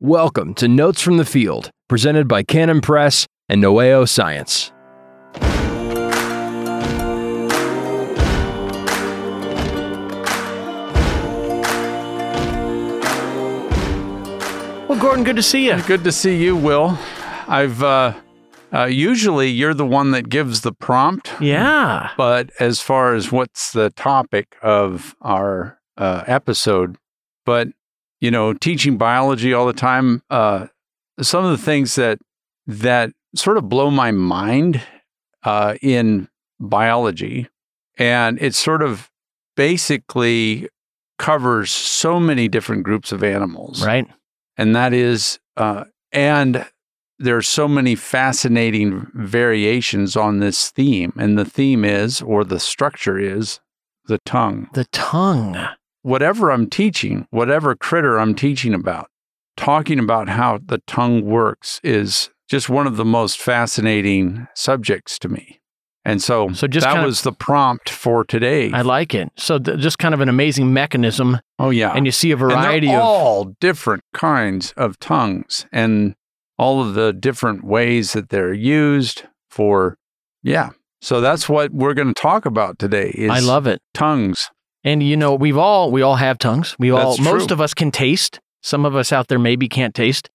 Welcome to Notes from the Field, presented by Canon Press and Noeo Science. Well, Gordon, good to see you. Good to see you, Will. I've uh, uh, usually you're the one that gives the prompt, Yeah. but as far as what's the topic of our uh, episode, but you know, teaching biology all the time, uh, some of the things that that sort of blow my mind uh, in biology, and it sort of basically covers so many different groups of animals, Right. and that is uh, and there are so many fascinating variations on this theme and the theme is or the structure is the tongue The tongue. Whatever i'm teaching whatever critter i'm teaching about talking about how the tongue works is just one of the most fascinating subjects to me and so, So just that kind of- was the prompt for today I like it. So, th- just kind of an amazing mechanism, oh yeah and you see a variety of. all different kinds of tongues and all of the different ways that they're used for yeah so that's what we're going to talk about today is I love it. tongues And you know, we've all we all have tongues. We all That's most true. of us can taste. Some of us out there maybe can't taste.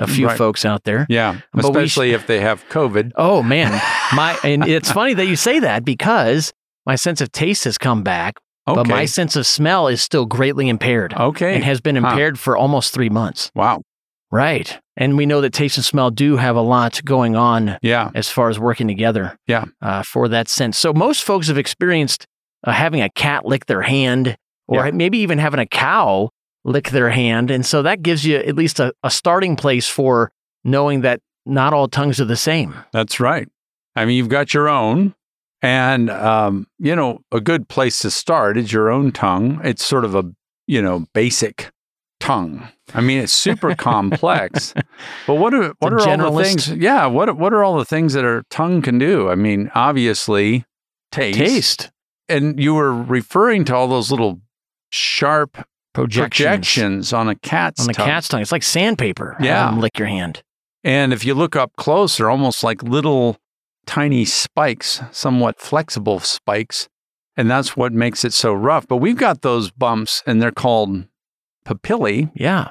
A few Right. folks out there. yeah But especially if they have covid Oh man, my and it's funny that you say that because my sense of taste has come back, okay but my sense of smell is still greatly impaired okay and has been Huh. impaired for almost three months. wow Right, and we know that taste and smell do have a lot going on yeah as far as working together. Yeah. uh, for that sense. So most folks have experienced uh, having a cat lick their hand, or Yeah. maybe even having a cow lick their hand, and so that gives you at least a, a starting place for knowing that not all tongues are the same. that's right. I mean you've got your own and um, you know a good place to start is your own tongue. It's sort of a you know basic tongue. I mean it's super complex but what are what a are all the things yeah what what are all the things that our tongue can do? I mean obviously taste, Taste and you were referring to all those little sharp projections, projections on a cat's on the tongue. cat's tongue. It's like sandpaper. Yeah. them lick your hand. And if you look up close, they're almost like little tiny spikes, somewhat flexible spikes. And that's what makes it so rough. But we've got those bumps, and they're called papillae. Yeah,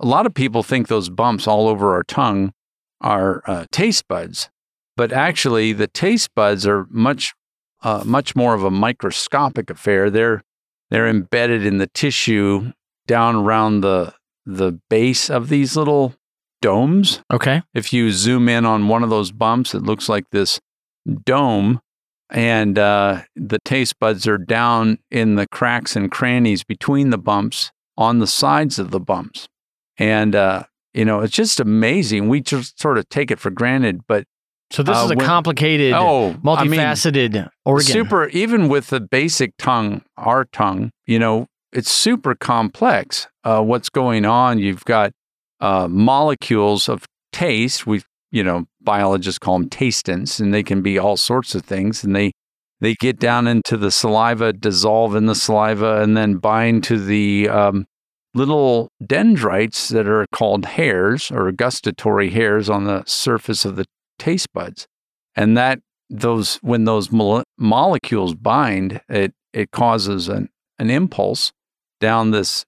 A lot of people think those bumps all over our tongue are uh, taste buds. But actually, the taste buds are much, uh, much more of a microscopic affair. They're, they're embedded in the tissue down around the, the base of these little domes okay. if you zoom in on one of those bumps, it looks like this dome, and uh, the taste buds are down in the cracks and crannies between the bumps on the sides of the bumps. And, uh, you know, it's just amazing. We just sort of take it for granted, but So this Uh, is a when- complicated, oh, I mean, multifaceted organ. super, even with the basic tongue, our tongue, you know, it's super complex uh, what's going on. You've got uh, molecules of taste. We, you know, biologists call them tastants, and they can be all sorts of things. And they they get down into the saliva, dissolve in the saliva, and then bind to the um, little dendrites that are called hairs or gustatory hairs on the surface of the taste buds. And that those when those mole- molecules bind, it it causes an an impulse down this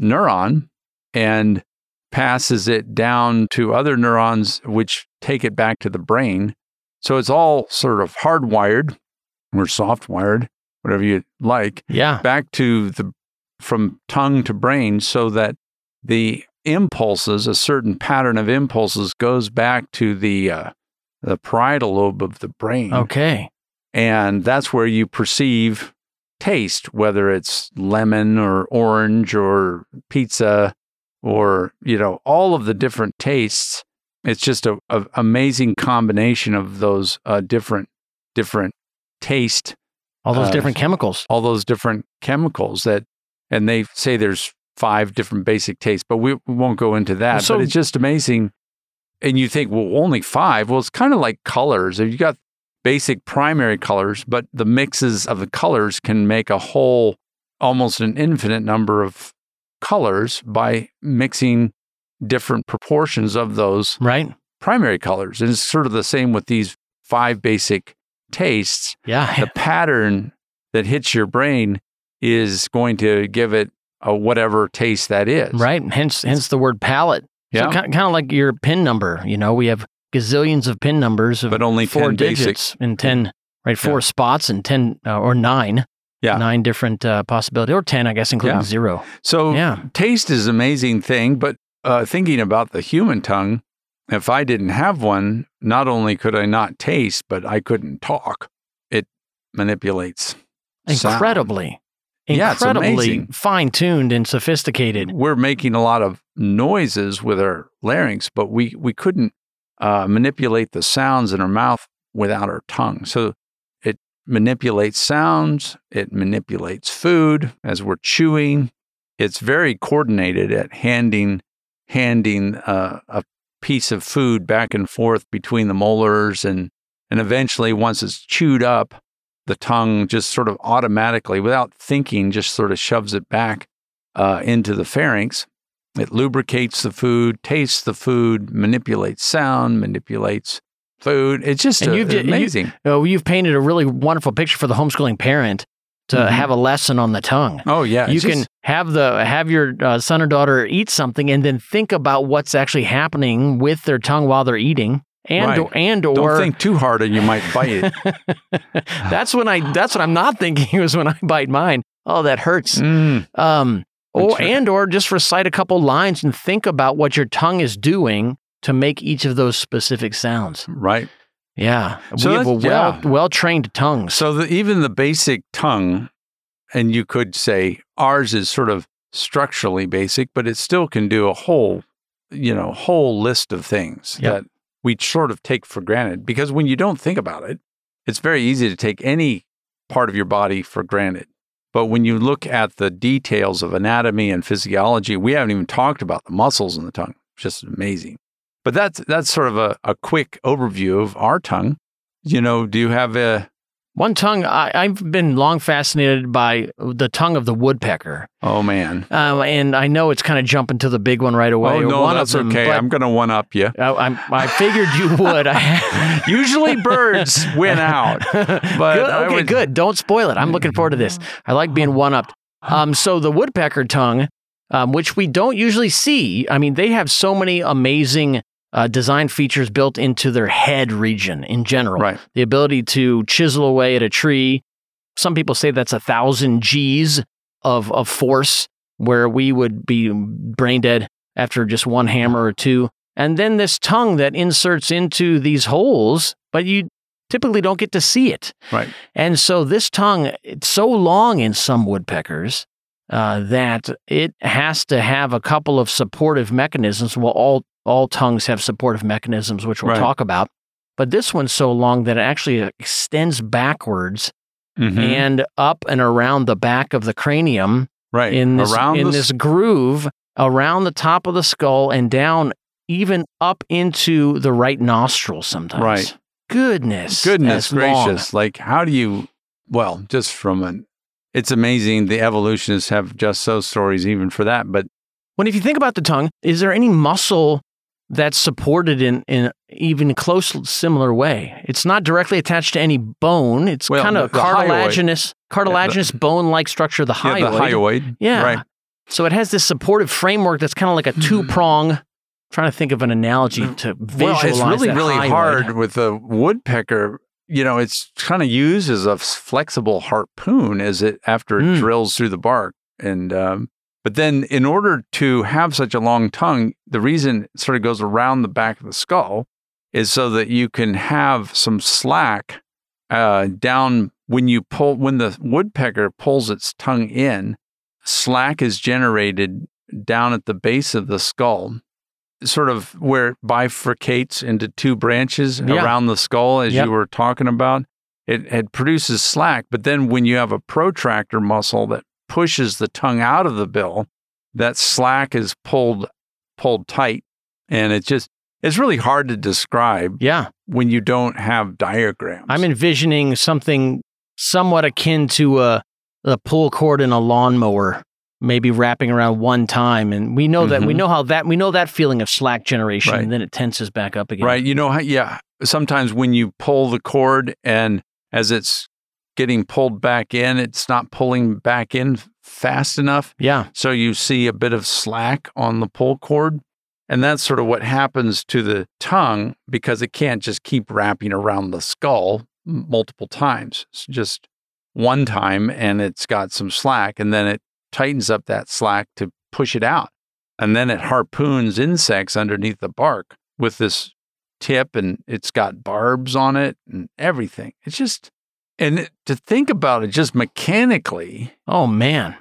neuron and passes it down to other neurons, which take it back to the brain. So it's all sort of hardwired or softwired, whatever you like, yeah. back to the from tongue to brain so that the impulses, a certain pattern of impulses, goes back to the uh, the parietal lobe of the brain Okay. and that's where you perceive taste whether it's lemon or orange or pizza or you know all of the different tastes it's just a, a amazing combination of those uh, different different taste All those Uh, different chemicals. all those different chemicals that and they say there's five different basic tastes but we, we won't go into that So- but it's just amazing and you think well only five well it's kind of like colors you got basic primary colors but the mixes of the colors can make a whole almost an infinite number of colors by mixing different proportions of those Right? primary colors. And it's sort of the same with these five basic tastes. Yeah. The pattern that hits your brain is going to give it a whatever taste that is. Right. Hence, hence the word palette. Yeah. So kind, of like your pin number. You know, we have gazillions of pin numbers of But only four 10 digits and ten, right? Four spots and ten uh, or nine. Yeah. Nine different uh, possibilities, or ten, I guess, including Yeah. zero. So Yeah. taste is an amazing thing, but uh, thinking about the human tongue, if I didn't have one, not only could I not taste, but I couldn't talk. It manipulates. sound. Incredibly, Yeah, fine tuned and sophisticated. We're making a lot of noises with our larynx, but we we couldn't uh, manipulate the sounds in our mouth without our tongue. So it manipulates sounds. It manipulates food as we're chewing. It's very coordinated at handing handing uh, a piece of food back and forth between the molars and and eventually once it's chewed up the tongue just sort of automatically without thinking just sort of shoves it back uh, into the pharynx it lubricates the food tastes the food manipulates sound manipulates food it's just And a- you've di- you- amazing Oh, you've painted a really wonderful picture for the homeschooling parent to Mhm. have a lesson on the tongue. oh yeah you can just- have the have your uh, son or daughter eat something and then think about what's actually happening with their tongue while they're eating and Right. and or don't think too hard and you might bite it that's when I that's what I'm not thinking is when I bite mine. Oh, that hurts. Mm, Um or right. and or just recite a couple lines and think about what your tongue is doing to make each of those specific sounds. right Yeah. So we have a well yeah. well trained tongue. So the, even the basic tongue, and you could say ours is sort of structurally basic, but it still can do a whole, you know, whole list of things Yep. that we sort of take for granted. Because when you don't think about it, it's very easy to take any part of your body for granted. But when you look at the details of anatomy and physiology, we haven't even talked about the muscles in the tongue. It's just amazing. But that's that's sort of a, a quick overview of our tongue. You know, do you have a One tongue, I, I've been long fascinated by the tongue of the woodpecker. Oh man. Um, and I know it's kind of jumping to the big one right away. oh no, one that's them, okay. I'm going to one up you. I, I figured you would. Usually birds win out, but good, okay, would- good. Don't spoil it. I'm looking forward to this. I like being one upped. Um, so the woodpecker tongue, um, which we don't usually see. I mean, they have so many amazing uh, design features built into their head region in general. Right. The ability to chisel away at a tree. Some people say that's a thousand G's of of force, where we would be brain dead after just one hammer or two. And then this tongue that inserts into these holes, but you typically don't get to see it. Right. And so this tongue, it's so long in some woodpeckers uh, that it has to have a couple of supportive mechanisms. Well, all all tongues have supportive mechanisms, which we'll Right. talk about. But this one's so long that it actually extends backwards Mhm. and up and around the back of the cranium right in this around in the this groove around the top of the skull and down even up into the right nostril sometimes. Right. Goodness. Goodness that's long. gracious. Like, how do you, well, just from an, it's amazing. The evolutionists have just so stories even for that. But When if you think about the tongue, is there any muscle that's supported in in even close similar way? It's not directly attached to any bone. It's Well, kind of the hyoid. cartilaginous cartilaginous bone-like structure, the yeah, hyoid. the hyoid. Yeah. Right. So it has this supportive framework that's kind of like a two-prong. trying to think of an analogy to visualize Well, it's really, really hyoid. hard with the woodpecker. You know, it's kind of used as a flexible harpoon as it after it Mm. drills through the bark. And um, but then, in order to have such a long tongue, the reason it sort of goes around the back of the skull is so that you can have some slack uh, down when you pull when the woodpecker pulls its tongue in. Slack is generated down at the base of the skull sort of where it bifurcates into two branches Yeah. around the skull, as Yep. you were talking about. It, it produces slack, but then when you have a protractor muscle that pushes the tongue out of the bill, that slack is pulled pulled tight, and it just it's really hard to describe Yeah. when you don't have diagrams. I'm envisioning something somewhat akin to a the pull cord in a lawnmower maybe wrapping around one time, and we know that we Mhm. know how that we know that feeling of slack generation, Right. and then it tenses back up again. Right. You know how, yeah. Sometimes when you pull the cord and as it's getting pulled back in, it's not pulling back in fast enough. Yeah. So you see a bit of slack on the pull cord. And that's sort of what happens to the tongue because it can't just keep wrapping around the skull multiple times. It's just one time and it's got some slack and then it tightens up that slack to push it out. And then it harpoons insects underneath the bark with this tip and it's got barbs on it and everything. It's just, and to think about it just mechanically, Oh man.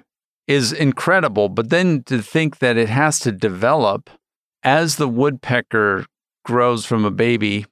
is incredible. But then to think that it has to develop as the woodpecker grows from a baby,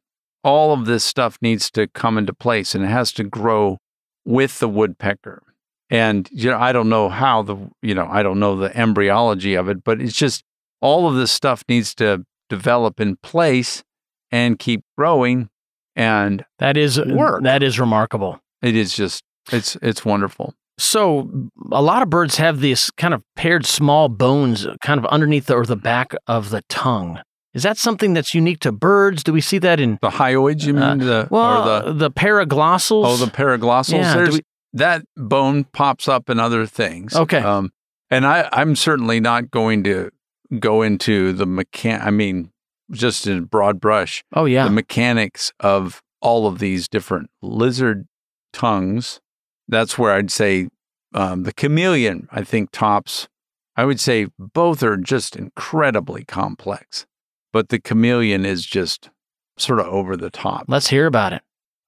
all of this stuff needs to come into place and it has to grow with the woodpecker. And you know, I don't know how the you know, I don't know the embryology of it, but it's just all of this stuff needs to develop in place and keep growing. And That is uh, Work. That is remarkable. It is just it's it's wonderful. So a lot of birds have these kind of paired small bones kind of underneath the, or the back of the tongue. Is that something that's unique to birds? Do we see that in The hyoids, you mean Uh, the well or the the, paraglossals? Oh, the paraglossals. Yeah, we- that bone pops up in other things. Okay. Um, and I, I'm certainly not going to go into the mechan. I mean, just in broad brush, oh yeah. the mechanics of all of these different lizard tongues. That's where I'd say um, the chameleon. I think tops. I would say both are just incredibly complex, but the chameleon is just sort of over the top. Let's hear about it.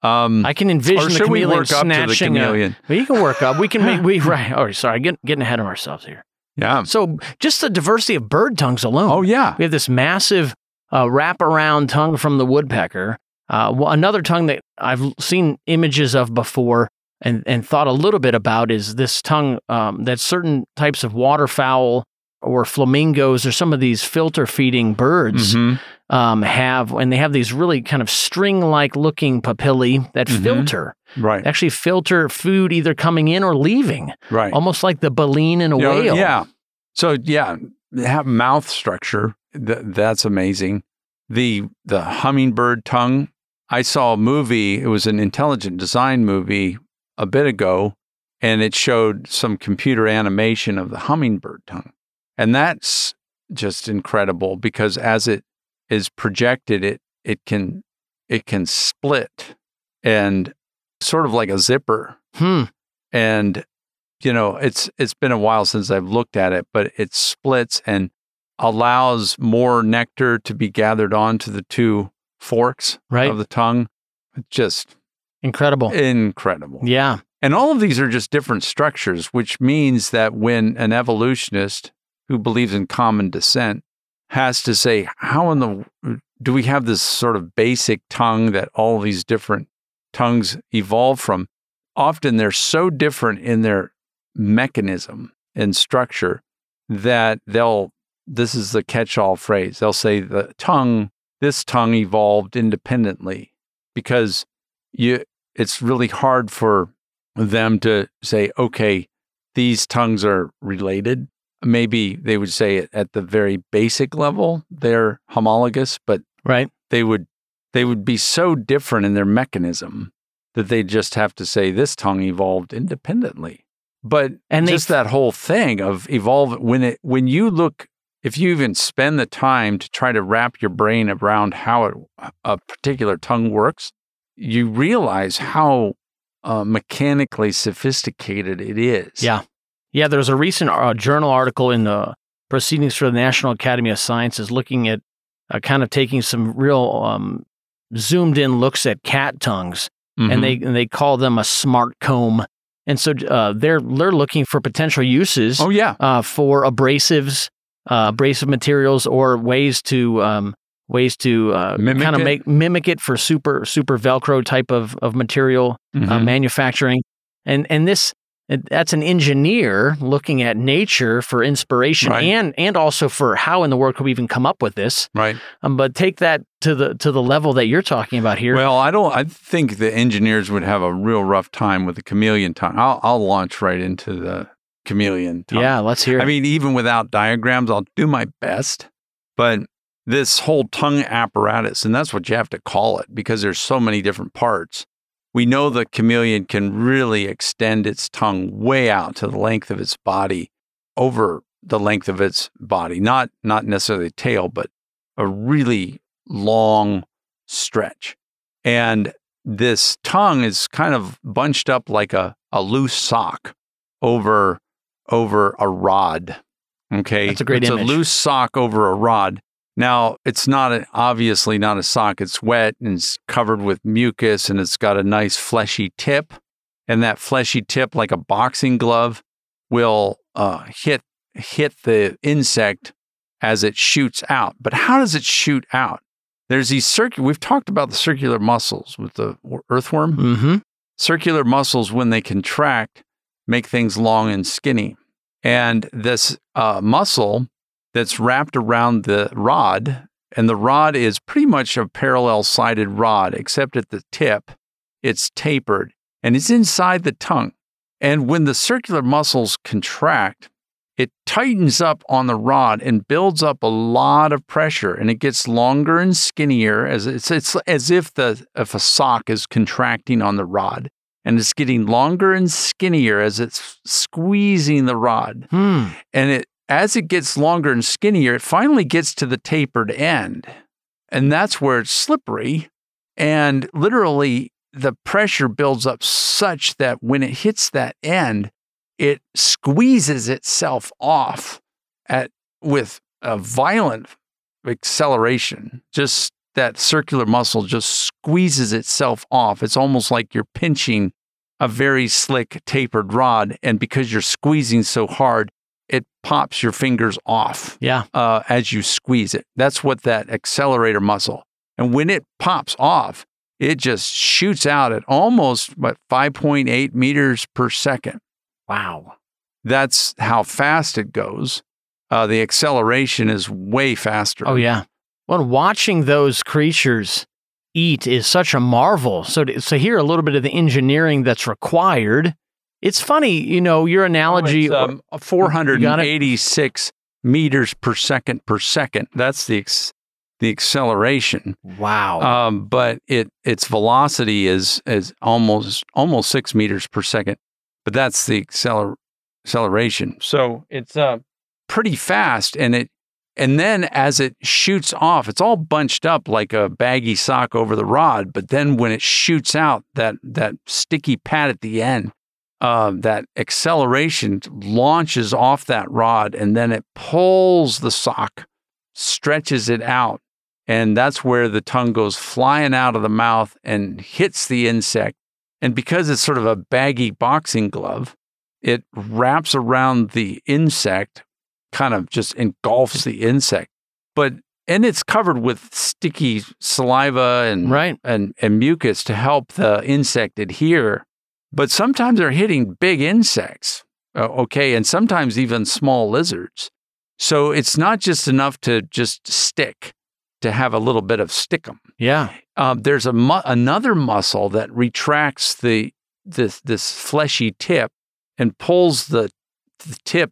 Um, I can envision the we chameleon work up to the snatching. a- chameleon? well, you can work up. We can make. We right. Oh, sorry. Get, getting ahead of ourselves here. Yeah. So just the diversity of bird tongues alone. Oh yeah. We have this massive uh, wraparound tongue from the woodpecker. Uh, well, another tongue that I've seen images of before and, and thought a little bit about is this tongue um, that certain types of waterfowl or flamingos or some of these filter feeding birds Mhm. um, have, and they have these really kind of string like looking papillae that Mhm. filter, Right. actually filter food either coming in or leaving, Right. almost like the baleen in a You know, whale. Yeah. So yeah, they have mouth structure. Th- that's amazing. The the hummingbird tongue. I saw a movie. It was an intelligent design movie a bit ago, and it showed some computer animation of the hummingbird tongue, and that's just incredible because as it is projected, it it can it can split and sort of like a zipper Hmm. and you know it's it's been a while since I've looked at it, but it splits and allows more nectar to be gathered onto the two forks Right. of the tongue. Just Incredible. incredible. yeah. And all of these are just different structures, which means that when an evolutionist who believes in common descent has to say, how in the do we have this sort of basic tongue that all these different tongues evolve from? Often they're so different in their mechanism and structure that they'll, this is the catch all phrase, they'll say the tongue, this tongue evolved independently because you, it's really hard for them to say, okay, these tongues are related. Maybe they would say it at the very basic level, they're homologous, but Right. they would they would be so different in their mechanism that they just have to say this tongue evolved independently. But And they just that whole thing of evolve when it when you look if you even spend the time to try to wrap your brain around how it, a particular tongue works, you realize how uh, mechanically sophisticated it is. Yeah. Yeah, there was a recent uh, journal article in the Proceedings for the National Academy of Sciences looking at uh, kind of taking some real um, zoomed in looks at cat tongues, Mhm. and they and they call them a smart comb. And so uh, they're they're looking for potential uses oh yeah, uh, for abrasives, uh, abrasive materials, or ways to um, ways to uh, kind of make mimic it for super super Velcro type of of material uh, Mhm. manufacturing, and and this that's an engineer looking at nature for inspiration Right. and and also for how in the world could we even come up with this. right. Um, but take that to the to the level that you're talking about here. Well, I don't. I think the engineers would have a real rough time with the chameleon tongue. I'll, I'll launch right into the chameleon tongue. Yeah, let's hear it. I mean, even without diagrams, I'll do my best. But this whole tongue apparatus, and that's what you have to call it because there's so many different parts. We know the chameleon can really extend its tongue way out to the length of its body, over the length of its body, not not necessarily the tail, but a really long stretch. And this tongue is kind of bunched up like a, a loose sock over over a rod. Okay. That's a great it's image. a loose sock over a rod. Now, it's not a, obviously not a sock. It's wet and it's covered with mucus and it's got a nice fleshy tip. And that fleshy tip, like a boxing glove, will uh, hit hit the insect as it shoots out. But how does it shoot out? There's these circular. We've talked about the circular muscles with the earthworm. mm-hmm. Circular muscles, when they contract, make things long and skinny. And this uh, muscle that's wrapped around the rod, and the rod is pretty much a parallel sided rod, except at the tip, it's tapered and it's inside the tongue. And when the circular muscles contract, it tightens up on the rod and builds up a lot of pressure and it gets longer and skinnier as it's, it's as if the if a sock is contracting on the rod and it's getting longer and skinnier as it's squeezing the rod. Hmm. and it as it gets longer and skinnier it finally gets to the tapered end. And that's where it's slippery. And literally the pressure builds up such that when it hits that end it squeezes itself off at with a violent acceleration just that circular muscle just squeezes itself off it's almost like you're pinching a very slick tapered rod and because you're squeezing so hard it pops your fingers off Yeah. uh, as you squeeze it. That's what that accelerator muscle. And when it pops off, it just shoots out at almost what 5.8 meters per second. Wow. That's how fast it goes. Uh, the acceleration is way faster. Oh yeah. Well, watching those creatures eat is such a marvel. So to, so hear a little bit of the engineering that's required. It's funny, you know, your analogy. It's, um, 486 meters per second per second. That's the ex- the acceleration. wow. Um, but it its velocity is is almost almost six meters per second, but that's the acceler- acceleration. So it's uh pretty fast, and it and then as it shoots off, it's all bunched up like a baggy sock over the rod. But then when it shoots out, that that sticky pad at the end, uh, that acceleration launches off that rod, and then it pulls the sock, stretches it out and that's where the tongue goes flying out of the mouth and hits the insect. And because it's sort of a baggy boxing glove, it wraps around the insect, kind of just engulfs the insect. But and it's covered with sticky saliva and right. and, and mucus to help the insect adhere. But sometimes they're hitting big insects, uh, okay, and sometimes even small lizards. So it's not just enough to just stick, to have a little bit of stickum. Yeah. Um, there's a mu- another muscle that retracts the this this fleshy tip and pulls the, the tip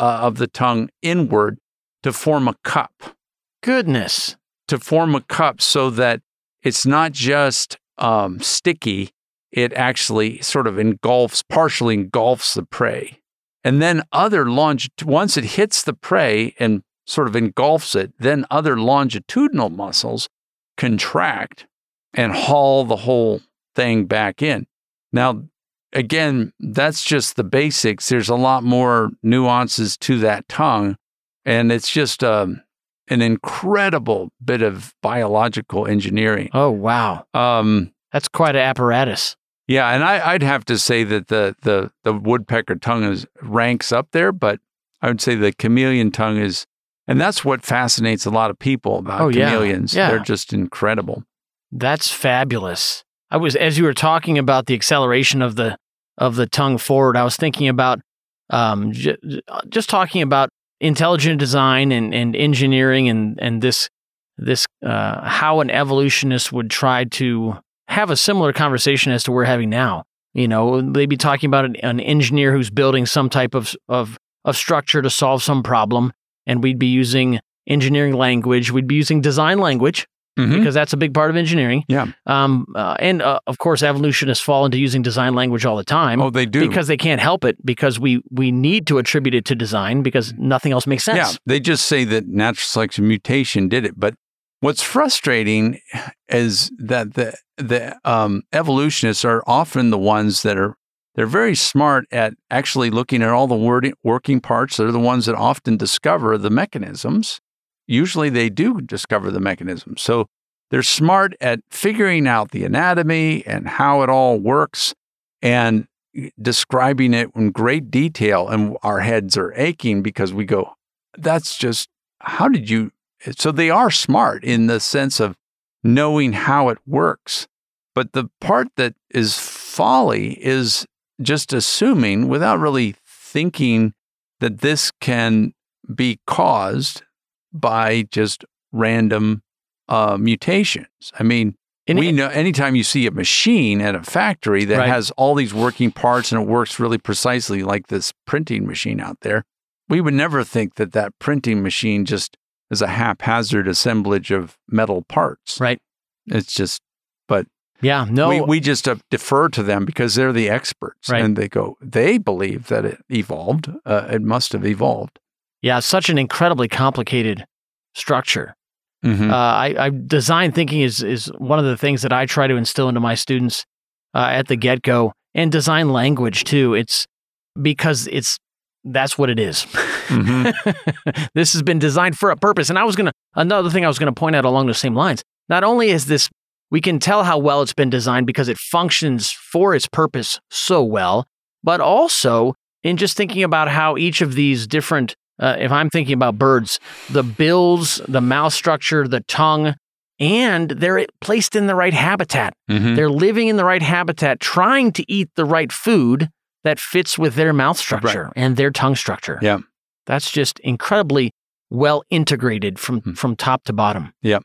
uh, of the tongue inward to form a cup Goodness. to form a cup so that it's not just um, sticky, it actually sort of engulfs, partially engulfs the prey. And then other longit once it hits the prey and sort of engulfs it, then other longitudinal muscles contract and haul the whole thing back in. Now, again, that's just the basics. There's a lot more nuances to that tongue, and it's just um, an incredible bit of biological engineering. Oh wow. Um, That's quite an apparatus. yeah, and I, I'd have to say that the the the woodpecker tongue is ranks up there, but I would say the chameleon tongue is, and that's what fascinates a lot of people about Oh, yeah. chameleons. Yeah. They're just incredible. That's fabulous. I was as you were talking about the acceleration of the of the tongue forward. I was thinking about um, j- just talking about intelligent design and, and engineering and and this this uh, how an evolutionist would try to have a similar conversation as to we're having now. You know, they'd be talking about an, an engineer who's building some type of, of of structure to solve some problem, and we'd be using engineering language. We'd be using design language Mhm. because that's a big part of engineering. Yeah. Um, uh, and uh, of course, evolutionists fall into using design language all the time Oh, they do. because they can't help it because we we need to attribute it to design because nothing else makes sense. Yeah, they just say that natural selection mutation did it. But what's frustrating is that the the um, evolutionists are often the ones that are they're very smart at actually looking at all the word, working parts. They're the ones that often discover the mechanisms. Usually, they do discover the mechanism. So they're smart at figuring out the anatomy and how it all works and describing it in great detail. And our heads are aching because we go, that's just how did you so they are smart in the sense of knowing how it works but the part that is folly is just assuming without really thinking that this can be caused by just random uh, mutations i mean And we it- know anytime you see a machine at a factory that Right. has all these working parts and it works really precisely like this printing machine out there, we would never think that that printing machine just is a haphazard assemblage of metal parts. Right. It's just, but yeah, no, we, we just uh, defer to them because they're the experts. Right. And they go, they believe that it evolved. Uh, it must have evolved. Yeah, such an incredibly complicated structure. Mhm. Uh, I, I design thinking is is one of the things that I try to instill into my students uh, at the get go, and design language too. It's because it's that's what it is. Mhm. this has been designed for a purpose. And I was gonna another thing I was gonna point out along those same lines. Not only is this we can tell how well it's been designed because it functions for its purpose so well, but also in just thinking about how each of these different uh, if I'm thinking about birds, the bills, the mouth structure, the tongue, and they're placed in the right habitat. Mhm. They're living in the right habitat, trying to eat the right food that fits with their mouth structure and their tongue structure. Yeah. That's just incredibly well integrated from, Hmm. from top to bottom. Yeah.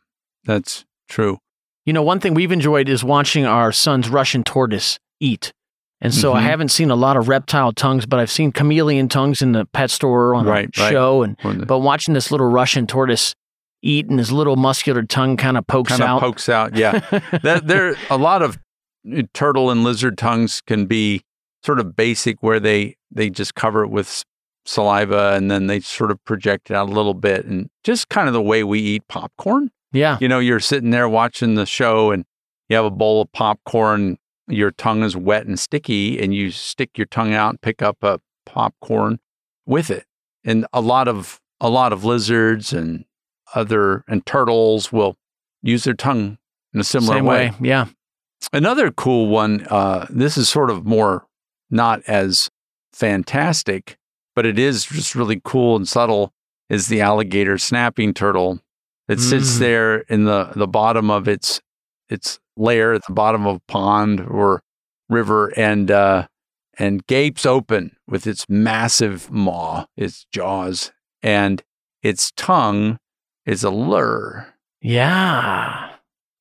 That's true. You know, one thing we've enjoyed is watching our son's Russian tortoise eat. And so I Mhm. haven't seen a lot of reptile tongues, but I've seen chameleon tongues in the pet store on Right, a right. show. And the- but watching this little Russian tortoise eat and his little muscular tongue kind of pokes kind of out. pokes out. Yeah. that there a lot of uh, turtle and lizard tongues can be sort of basic where they they just cover it with saliva and then they sort of project it out a little bit and just kind of the way we eat popcorn yeah. you know you're sitting there watching the show and you have a bowl of popcorn your tongue is wet and sticky and you stick your tongue out and pick up a popcorn with it and a lot of a lot of lizards and other and turtles will use their tongue in a similar way. way. Yeah. Another cool one, uh, this is sort of more not as fantastic, but it is just really cool and subtle, is the alligator snapping turtle that sits Mm. there in the, the bottom of its its lair at the bottom of a pond or river and uh, and gapes open with its massive maw, its jaws, and its tongue is a lure. Yeah.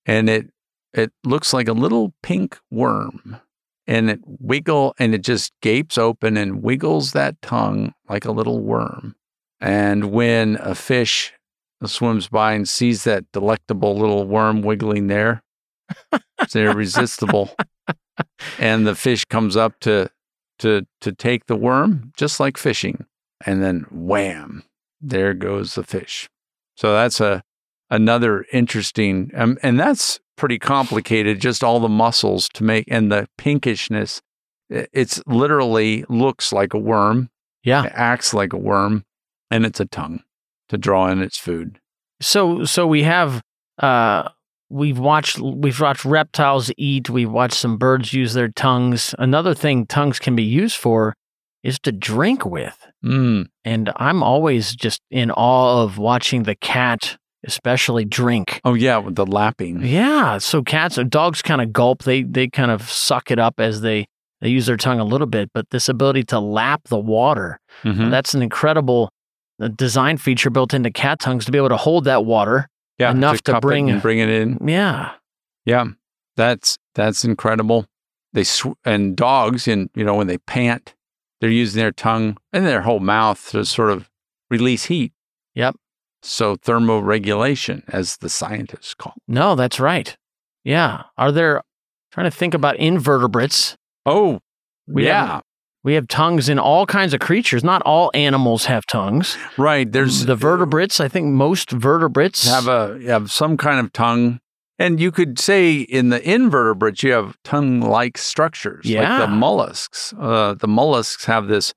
and it it looks like a little pink worm. And it wiggle and it just gapes open and wiggles that tongue like a little worm. And when a fish swims by and sees that delectable little worm wiggling there it's irresistible. And the fish comes up to to to take the worm just like fishing. And then wham there goes the fish. So that's a another interesting um, and that's pretty complicated just all the muscles to make and the pinkishness. It's literally looks like a worm. Yeah. it acts like a worm and it's a tongue to draw in its food. So so we have uh we've watched we've watched reptiles eat, we've watched some birds use their tongues. Another thing tongues can be used for is to drink with. mm, And I'm always just in awe of watching the cat especially drink. oh yeah with the lapping Yeah, so cats or dogs kind of gulp, they they kind of suck it up as they they use their tongue a little bit, but this ability to lap the water Mhm. that's an incredible uh, design feature built into cat tongues to be able to hold that water. Yeah enough to it bring- and bring it in Yeah. yeah that's that's incredible they sw- and dogs, and you know when they pant, they're using their tongue and their whole mouth to sort of release heat. Yep. So thermoregulation, as the scientists call. it. No, that's right. Yeah. Are there trying to think about invertebrates? Oh, We yeah, We have tongues in all kinds of creatures. Not all animals have tongues. right. There's the vertebrates. I think most vertebrates have a have some kind of tongue. And you could say in the invertebrates, you have tongue-like structures, like Yeah. the mollusks. Uh, the mollusks have this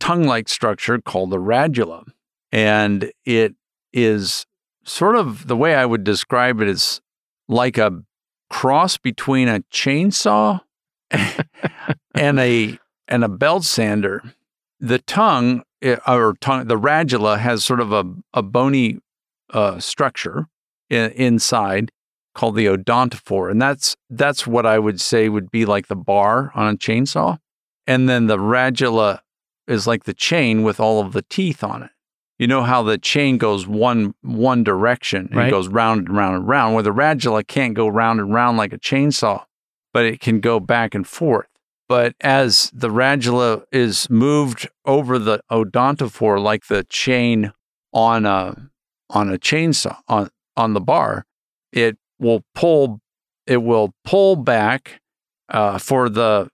tongue-like structure called the radula, and it is sort of the way I would describe it is like a cross between a chainsaw and a and a belt sander. The tongue eh, or tongue, the radula has sort of a a bony uh, structure inside called the odontophore, and that's that's what I would say would be like the bar on a chainsaw, and then the radula is like the chain with all of the teeth on it. You know how the chain goes one one direction and Right. it goes round and round and round, where the radula can't go round and round like a chainsaw, but it can go back and forth. But as the radula is moved over the odontophore like the chain on a on a chainsaw on on the bar, it will pull it will pull back uh, for the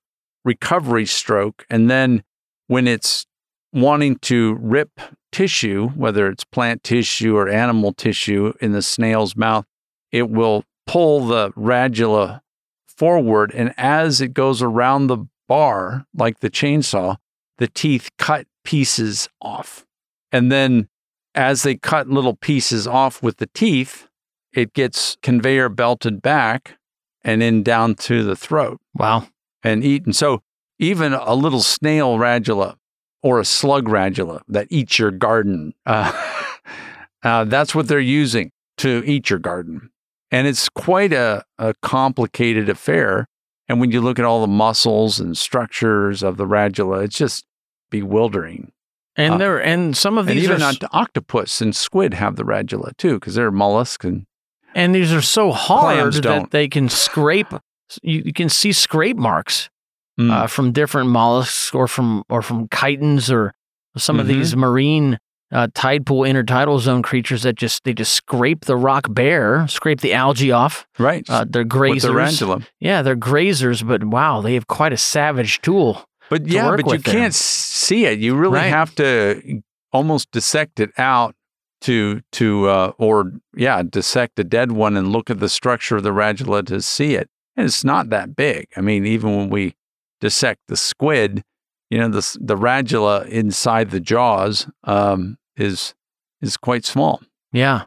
recovery stroke, and then when it's wanting to rip tissue, whether it's plant tissue or animal tissue in the snail's mouth, it will pull the radula forward. And as it goes around the bar, like the chainsaw, the teeth cut pieces off. And then as they cut little pieces off with the teeth, it gets conveyor belted back and in down to the throat Wow. and eaten. So even a little snail radula or a slug radula that eats your garden, uh, uh, that's what they're using to eat your garden. And it's quite a, a complicated affair. And when you look at all the muscles and structures of the radula, it's just bewildering. And Uh, there and some of And these even are octopus and squid have the radula too, because they're mollusks. And and these are so hard that they can scrape. You, you can see scrape marks Mm. uh, from different mollusks or from or from chitons or some of Mhm. these marine uh, tide pool intertidal zone creatures that just they just scrape the rock bare, scrape the algae off. right, Uh, they're grazers. with the. Yeah, they're grazers, but wow, they have quite a savage tool. But to yeah, but you there. can't see it. You really Right. have to almost dissect it out to to uh, or yeah, dissect a dead one and look at the structure of the radula to see it. And it's not that big. I mean, even when we dissect the squid, you know, the the radula inside the jaws um, is is quite small. Yeah,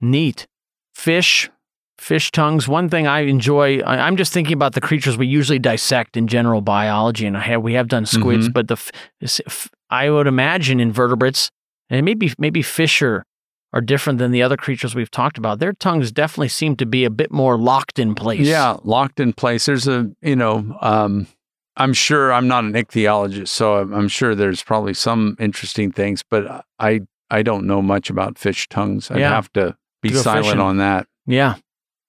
neat. Fish, fish tongues. One thing I enjoy. I, I'm just thinking about the creatures we usually dissect in general biology, and I have we have done squids, but the f- I would imagine invertebrates and maybe maybe fish are are different than the other creatures we've talked about. Their tongues definitely seem to be a bit more locked in place. Yeah, locked in place. There's a, you know, um, I'm sure I'm not an ichthyologist, so I'm, I'm sure there's probably some interesting things, but I I don't know much about fish tongues. I'd Yeah. have to be Go silent fishing. on that. yeah.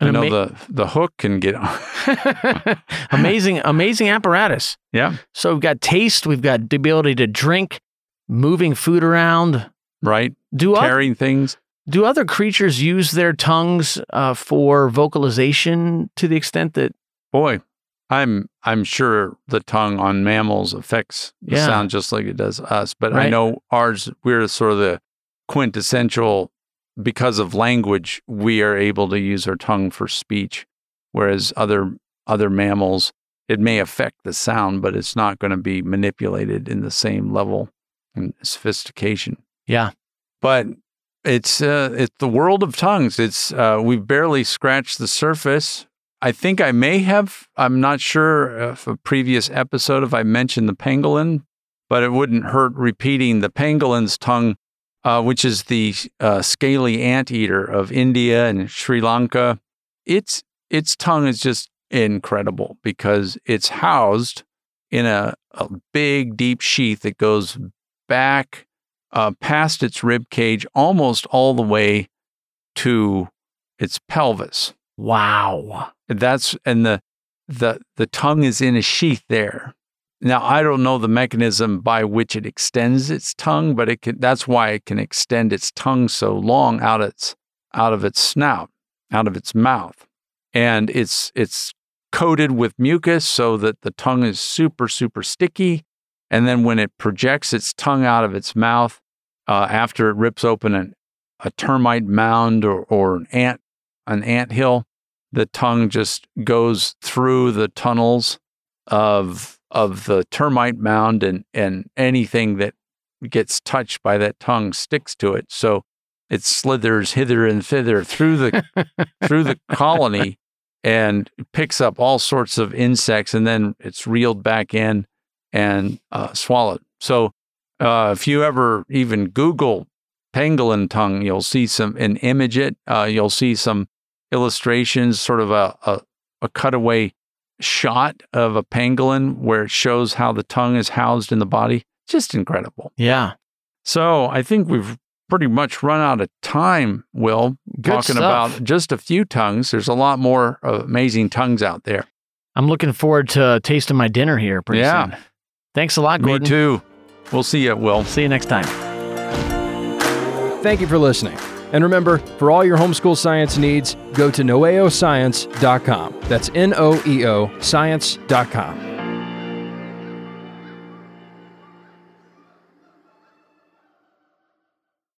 I know ama- the the hook can get on. amazing, amazing apparatus. yeah, So we've got taste, we've got the ability to drink, moving food around. right. Do oth- Carrying things. do other creatures use their tongues uh, for vocalization to the extent that Boy, I'm I'm sure the tongue on mammals affects the Yeah. sound just like it does us. But I know ours we're sort of the quintessential because of language, we are able to use our tongue for speech, whereas other other mammals, it may affect the sound, but it's not going to be manipulated in the same level and sophistication. Yeah. But it's uh, it's the world of tongues. It's uh, we've barely scratched the surface. I think I may have. I'm not sure if a previous episode if I mentioned the pangolin, but it wouldn't hurt repeating the pangolin's tongue, uh, which is the uh, scaly anteater of India and Sri Lanka. Its its tongue is just incredible because it's housed in a, a big deep sheath that goes back uh, past its rib cage almost all the way to its pelvis. wow. That's and the the the tongue is in a sheath there. Now I don't know the mechanism by which it extends its tongue, but it can, that's why it can extend its tongue so long out its out of its snout, out of its mouth, and it's it's coated with mucus so that the tongue is super super sticky, and then when it projects its tongue out of its mouth uh, after it rips open an, a termite mound or, or an ant an ant hill, the tongue just goes through the tunnels of of the termite mound and and anything that gets touched by that tongue sticks to it. So it slithers hither and thither through the through the colony and picks up all sorts of insects and then it's reeled back in and uh, swallowed. So uh, if you ever even google pangolin tongue you'll see some and image it uh, you'll see some illustrations, sort of a, a, a cutaway shot of a pangolin where it shows how the tongue is housed in the body. Just incredible. Yeah. So I think we've pretty much run out of time, Will, Good talking stuff. about just a few tongues. There's a lot more uh, amazing tongues out there. I'm looking forward to tasting my dinner here pretty Yeah. soon. Thanks a lot, Me too. We'll see you, Will. See you next time. Thank you for listening. And remember, for all your homeschool science needs, go to noeoscience.com. That's N O E O science.com.